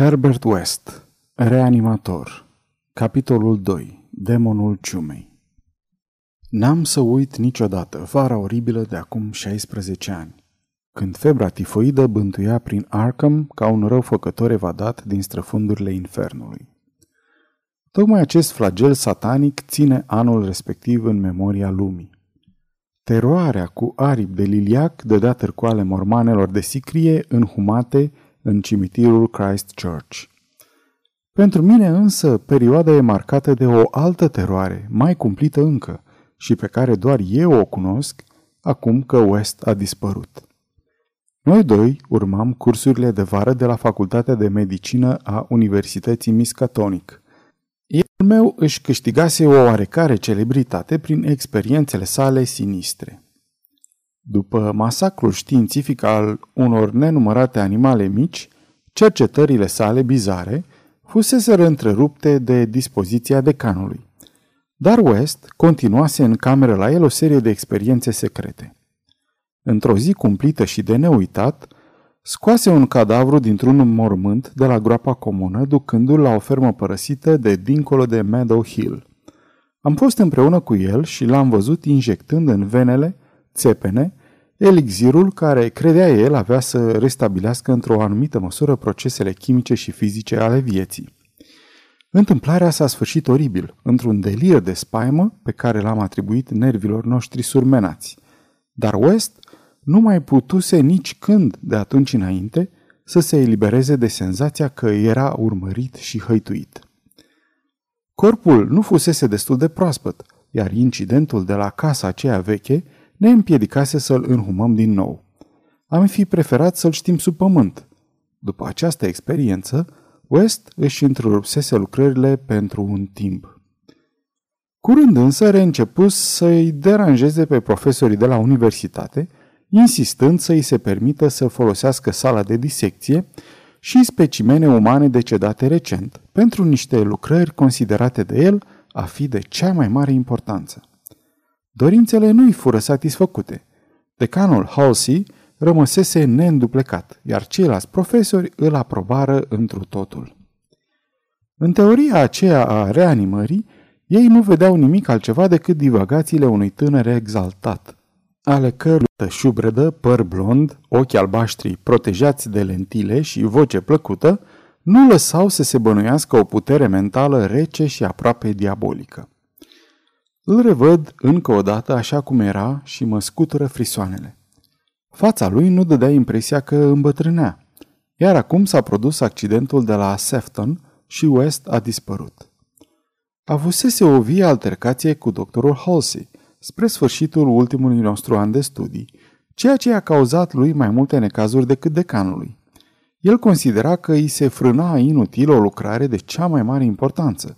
Herbert West Reanimator Capitolul 2 Demonul ciumei N-am să uit niciodată vara oribilă de acum 16 ani, când febra tifoidă bântuia prin Arkham ca un răufăcător evadat din străfundurile infernului. Tocmai acest flagel satanic ține anul respectiv în memoria lumii. Teroarea cu aripi de liliac dădea târcoale mormanelor de sicrie înhumate în cimitirul Christ Church. Pentru mine însă perioada e marcată de o altă teroare, mai cumplită încă, și pe care doar eu o cunosc acum că West a dispărut. Noi doi urmam cursurile de vară de la Facultatea de Medicină a Universității Miskatonic. El meu își câștigase o oarecare celebritate prin experiențele sale sinistre. După masacrul științific al unor nenumărate animale mici, cercetările sale bizare fuseseră întrerupte de dispoziția decanului. Dar West continuase în cameră la el o serie de experiențe secrete. Într-o zi cumplită și de neuitat, scoase un cadavru dintr-un mormânt de la groapa comună, ducându-l la o fermă părăsită de dincolo de Meadow Hill. Am fost împreună cu el și l-am văzut injectând în venele, țepene, elixirul care credea el avea să restabilească într-o anumită măsură procesele chimice și fizice ale vieții. Întâmplarea s-a sfârșit oribil, într-un delir de spaimă pe care l-am atribuit nervilor noștri surmenați. Dar West nu mai putuse nici când, de atunci înainte, să se elibereze de senzația că era urmărit și hăituit. Corpul nu fusese destul de proaspăt, iar incidentul de la casa aceea veche ne împiedicase să-l înhumăm din nou. Am fi preferat să-l știm sub pământ. După această experiență, West își întrerupsese lucrările pentru un timp. Curând însă reînceput să-i deranjeze pe profesorii de la universitate, insistând să-i se permită să folosească sala de disecție și specimene umane decedate recent, pentru niște lucrări considerate de el a fi de cea mai mare importanță. Dorințele nu-i fură satisfăcute. Decanul Halsey rămăsese neînduplecat, iar ceilalți profesori îl aprobară întru totul. În teoria aceea a reanimării, ei nu vedeau nimic altceva decât divagațiile unui tânăr exaltat, ale cărui șubredă, păr blond, ochi albaștri protejați de lentile și voce plăcută, nu lăsau să se bănuiască o putere mentală rece și aproape diabolică. Îl revăd încă o dată așa cum era și mă scutură frisoanele. Fața lui nu dădea impresia că îmbătrânea, iar acum s-a produs accidentul de la Sefton și West a dispărut. Avusese o vie altercație cu doctorul Halsey, spre sfârșitul ultimului nostru an de studii, ceea ce a cauzat lui mai multe necazuri decât decanului. El considera că îi se frâna inutil o lucrare de cea mai mare importanță.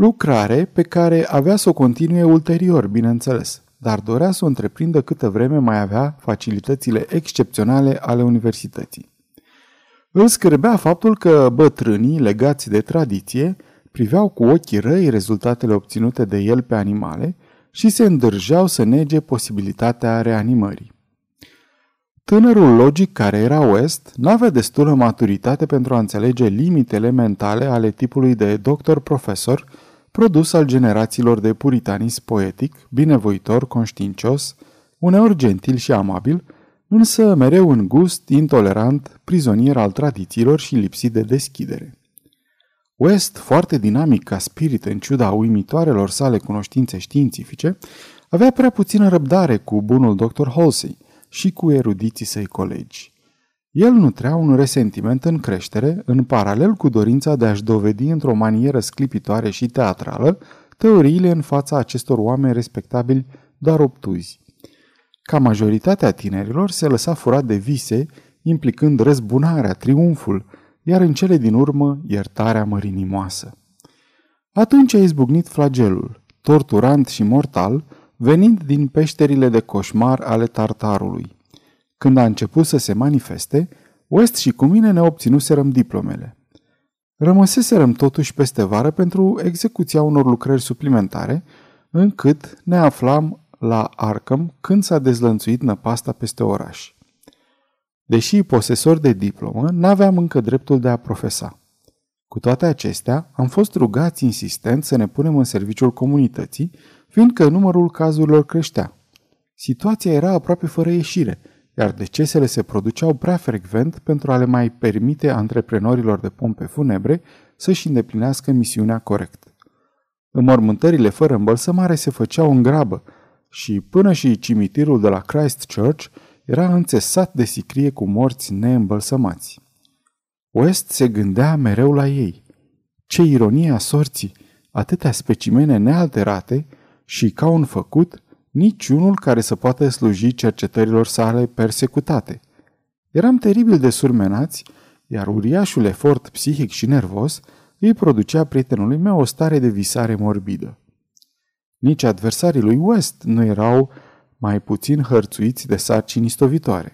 Lucrare pe care avea să o continue ulterior, bineînțeles, dar dorea să o întreprindă câtă vreme mai avea facilitățile excepționale ale universității. Îl scârbea faptul că bătrânii, legați de tradiție, priveau cu ochii răi rezultatele obținute de el pe animale și se îndârjeau să nege posibilitatea reanimării. Tânărul logic care era West n-avea destulă maturitate pentru a înțelege limitele mentale ale tipului de doctor-profesor produs al generațiilor de puritanism poetic, binevoitor, conștiincios, uneori gentil și amabil, însă mereu îngust, intolerant, prizonier al tradițiilor și lipsit de deschidere. West, foarte dinamic ca spirit în ciuda uimitoarelor sale cunoștințe științifice, avea prea puțină răbdare cu bunul dr. Halsey și cu erudiții săi colegi. El nutrea un resentiment în creștere, în paralel cu dorința de a-și dovedi într-o manieră sclipitoare și teatrală teoriile în fața acestor oameni respectabili, dar obtuzi. Ca majoritatea tinerilor se lăsa furat de vise, implicând răzbunarea, triumful, iar în cele din urmă iertarea mărinimoasă. Atunci a izbucnit flagelul, torturant și mortal, venind din peșterile de coșmar ale tartarului. Când a început să se manifeste, West și cu mine ne obținuserăm diplomele. Rămăseserăm totuși peste vară pentru execuția unor lucrări suplimentare, încât ne aflam la Arkham când s-a dezlănțuit năpasta peste oraș. Deși posesor de diplomă, n-aveam încă dreptul de a profesa. Cu toate acestea, am fost rugați insistent să ne punem în serviciul comunității, fiindcă numărul cazurilor creștea. Situația era aproape fără ieșire, iar decesele se produceau prea frecvent pentru a le mai permite antreprenorilor de pompe funebre să-și îndeplinească misiunea corect. Înmormântările fără îmbălsămare se făceau în grabă și până și cimitirul de la Christchurch era înțesat de sicrie cu morți neîmbălsămați. West se gândea mereu la ei. Ce ironie a sorții! Atâtea specimene nealterate și, ca un făcut, niciunul care să poată sluji cercetărilor sale persecutate. Eram teribil de surmenați, iar uriașul efort psihic și nervos îi producea prietenului meu o stare de visare morbidă. Nici adversarii lui West nu erau mai puțin hărțuiți de sarcini stovitoare.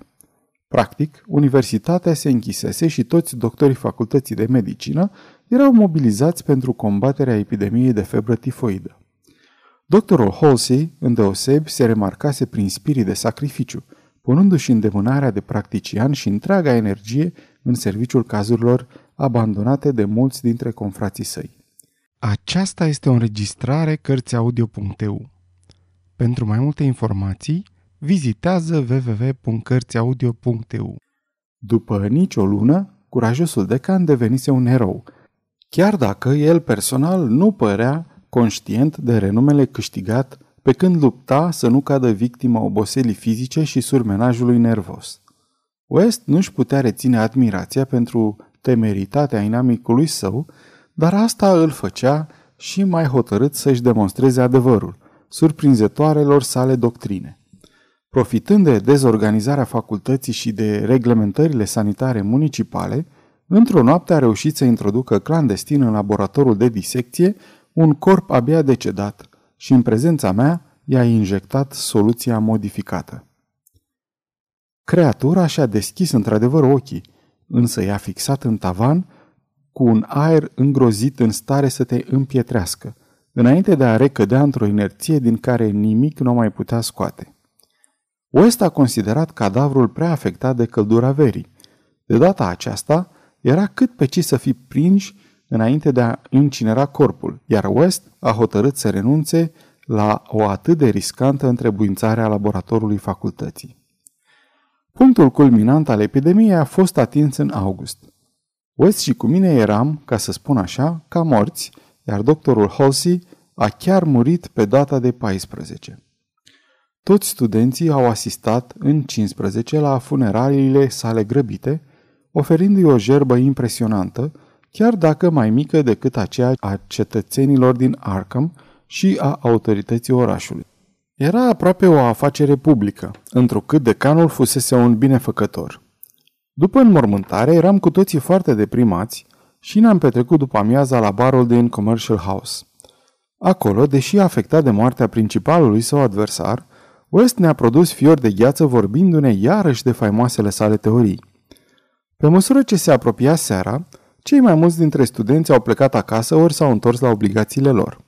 Practic, universitatea se închisese și toți doctorii facultății de medicină erau mobilizați pentru combaterea epidemiei de febră tifoidă. Doctorul Halsey, îndeosebi, se remarcase prin spirit de sacrificiu, punându-și îndemânarea de practician și întreaga energie în serviciul cazurilor abandonate de mulți dintre confrații săi. Aceasta este o înregistrare Cărțiaudio.eu. Pentru mai multe informații, vizitează www.cărțiaudio.eu. După nicio lună, curajosul decan devenise un erou, chiar dacă el personal nu părea conștient de renumele câștigat pe când lupta să nu cadă victima oboselii fizice și surmenajului nervos. West nu-și putea reține admirația pentru temeritatea inamicului său, dar asta îl făcea și mai hotărât să-și demonstreze adevărul, surprinzătoarelor sale doctrine. Profitând de dezorganizarea facultății și de reglementările sanitare municipale, într-o noapte a reușit să introducă clandestin în laboratorul de disecție un corp abia decedat și în prezența mea i-a injectat soluția modificată. Creatura și-a deschis într-adevăr ochii, însă i-a fixat în tavan cu un aer îngrozit în stare să te împietrească, înainte de a recădea într-o inerție din care nimic nu o mai putea scoate. West a considerat cadavrul prea afectat de căldura verii. De data aceasta, era cât pe ci să fi prinși înainte de a incinera corpul, iar West a hotărât să renunțe la o atât de riscantă întrebuințare a laboratorului facultății. Punctul culminant al epidemiei a fost atins în august. West și cu mine eram, ca să spun așa, ca morți, iar doctorul Halsey a chiar murit pe data de 14. Toți studenții au asistat în 15 la funeraliile sale grăbite, oferindu-i o gerbă impresionantă, chiar dacă mai mică decât aceea a cetățenilor din Arkham și a autorității orașului. Era aproape o afacere publică, întrucât decanul fusese un binefăcător. După înmormântare, eram cu toții foarte deprimați și ne-am petrecut după amiaza la barul din Commercial House. Acolo, deși afectat de moartea principalului său adversar, West ne-a produs fiori de gheață vorbindu-ne iarăși de faimoasele sale teorii. Pe măsură ce se apropia seara, cei mai mulți dintre studenți au plecat acasă ori s-au întors la obligațiile lor.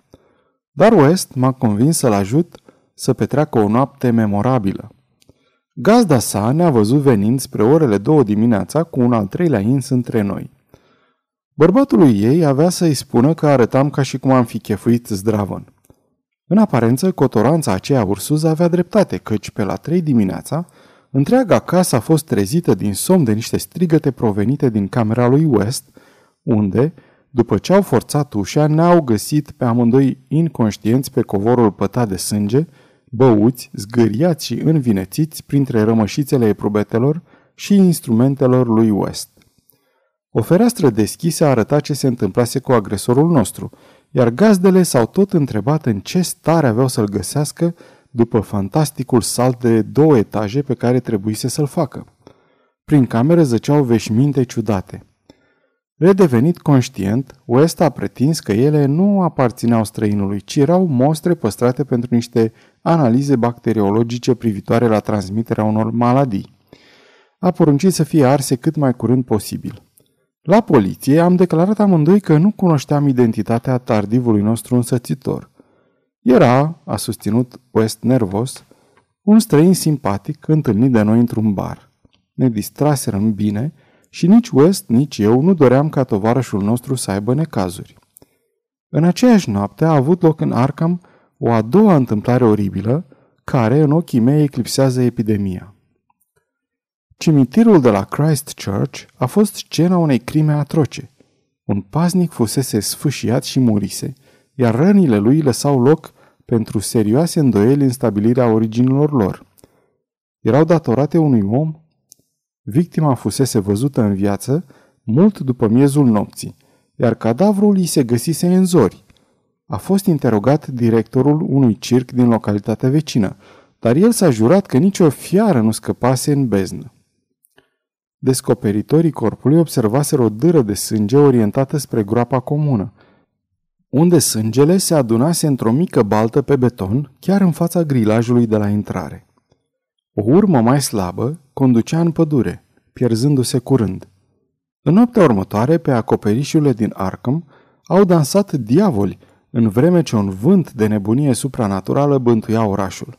Dar West m-a convins să-l ajut să petreacă o noapte memorabilă. Gazda sa ne-a văzut venind spre orele două dimineața cu un al treilea ins între noi. Bărbatul ei avea să-i spună că arătam ca și cum am fi chefuit zdravăn. În aparență, cotoranța aceea ursuză avea dreptate, căci pe la trei dimineața, întreaga casă a fost trezită din somn de niște strigăte provenite din camera lui West, unde, după ce au forțat ușa, ne-au găsit pe amândoi inconștienți pe covorul pătat de sânge, băuți, zgâriați și învinețiți printre rămășițele eprobetelor și instrumentelor lui West. O fereastră deschisă arăta ce se întâmplase cu agresorul nostru, iar gazdele s-au tot întrebat în ce stare aveau să-l găsească după fantasticul salt de două etaje pe care trebuise să-l facă. Prin cameră zăceau veșminte ciudate. Redevenit conștient, West a pretins că ele nu aparțineau străinului, ci erau mostre păstrate pentru niște analize bacteriologice privitoare la transmiterea unor maladii. A poruncit să fie arse cât mai curând posibil. La poliție am declarat amândoi că nu cunoșteam identitatea tardivului nostru însățitor. Era, a susținut West nervos, un străin simpatic întâlnit de noi într-un bar. ne distraserăm bine și nici West, nici eu nu doream ca tovarășul nostru să aibă necazuri. În aceeași noapte a avut loc în Arkham o a doua întâmplare oribilă, care în ochii mei eclipsează epidemia. Cimitirul de la Christchurch a fost scena unei crime atroce. Un paznic fusese sfâșiat și murise, iar rănile lui lăsau loc pentru serioase îndoieli în stabilirea originilor lor. Erau datorate unui om? Victima fusese văzută în viață mult după miezul nopții, iar cadavrul îi se găsise în zori. A fost interogat directorul unui circ din localitatea vecină, dar el s-a jurat că nicio fiară nu scăpase în beznă. Descoperitorii corpului observaseră o dâră de sânge orientată spre groapa comună, unde sângele se adunase într-o mică baltă pe beton, chiar în fața grilajului de la intrare. O urmă mai slabă conducea în pădure, pierzându-se curând. În noaptea următoare, pe acoperișurile din Arkham, au dansat diavoli, în vreme ce un vânt de nebunie supranaturală bântuia orașul.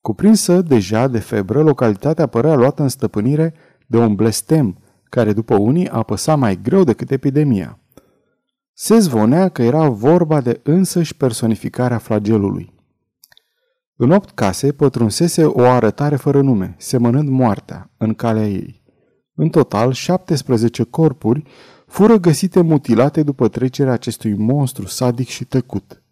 Cuprinsă deja de febră, localitatea părea luată în stăpânire de un blestem, care după unii apăsa mai greu decât epidemia. Se zvonea că era vorba de însăși personificarea flagelului. În opt case pătrunsese o arătare fără nume, semănând moartea, în calea ei. În total, 17 corpuri fură găsite mutilate după trecerea acestui monstru sadic și tăcut.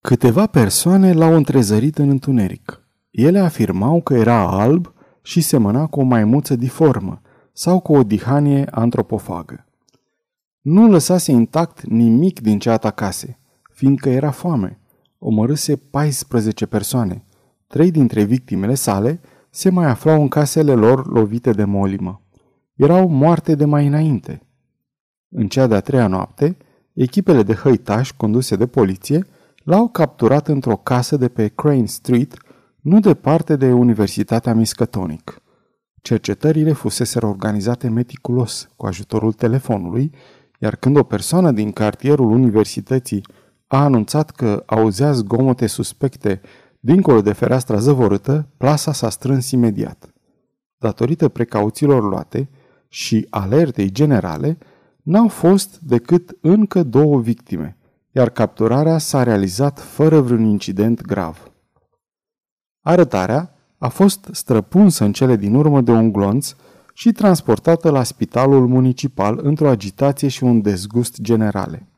Câteva persoane l-au întrezărit în întuneric. Ele afirmau că era alb și semăna cu o maimuță diformă sau cu o dihanie antropofagă. Nu lăsase intact nimic din ce atacase, fiindcă era foame. Omărâse 14 persoane. Trei dintre victimele sale se mai aflau în casele lor lovite de molimă. Erau moarte de mai înainte. În cea de-a treia noapte, echipele de hăitași conduse de poliție l-au capturat într-o casă de pe Crane Street, nu departe de Universitatea Miskatonic. Cercetările fusese organizate meticulos cu ajutorul telefonului, iar când o persoană din cartierul universității a anunțat că auzea zgomote suspecte dincolo de fereastra zăvorâtă, plasa s-a strâns imediat. Datorită precauțiilor luate și alertei generale, n-au fost decât încă două victime, iar capturarea s-a realizat fără vreun incident grav. Arătarea a fost străpunsă în cele din urmă de un glonț și transportată la spitalul municipal într-o agitație și un dezgust generale.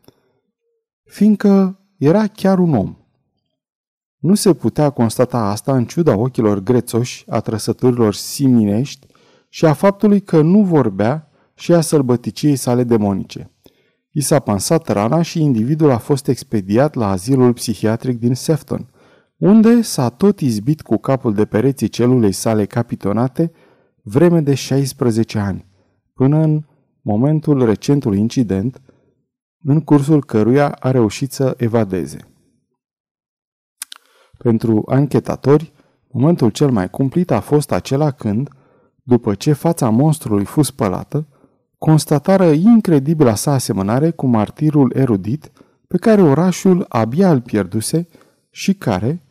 Fiindcă era chiar un om. Nu se putea constata asta în ciuda ochilor grețoși, a trăsăturilor siminești și a faptului că nu vorbea și a sălbăticiei sale demonice. I s-a pansat rana și individul a fost expediat la azilul psihiatric din Sefton, unde s-a tot izbit cu capul de pereții celulei sale capitonate vreme de 16 ani, până în momentul recentului incident, în cursul căruia a reușit să evadeze. Pentru anchetatori, momentul cel mai cumplit a fost acela când, după ce fața monstrului fu spălată, constatară incredibila sa asemănare cu martirul erudit pe care orașul abia îl pierduse și care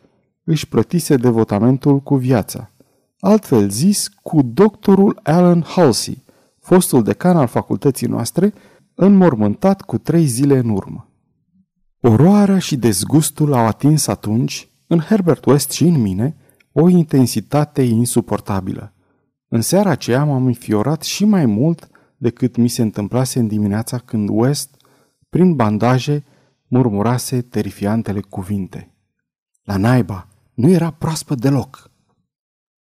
își plătise devotamentul cu viața. Altfel zis, cu doctorul Alan Halsey, fostul decan al facultății noastre, înmormântat cu trei zile în urmă. Oroarea și dezgustul au atins atunci, în Herbert West și în mine, o intensitate insuportabilă. În seara aceea m-am înfiorat și mai mult decât mi se întâmplase în dimineața când West, prin bandaje, murmurase terifiantele cuvinte. La naiba, nu era proaspăt deloc.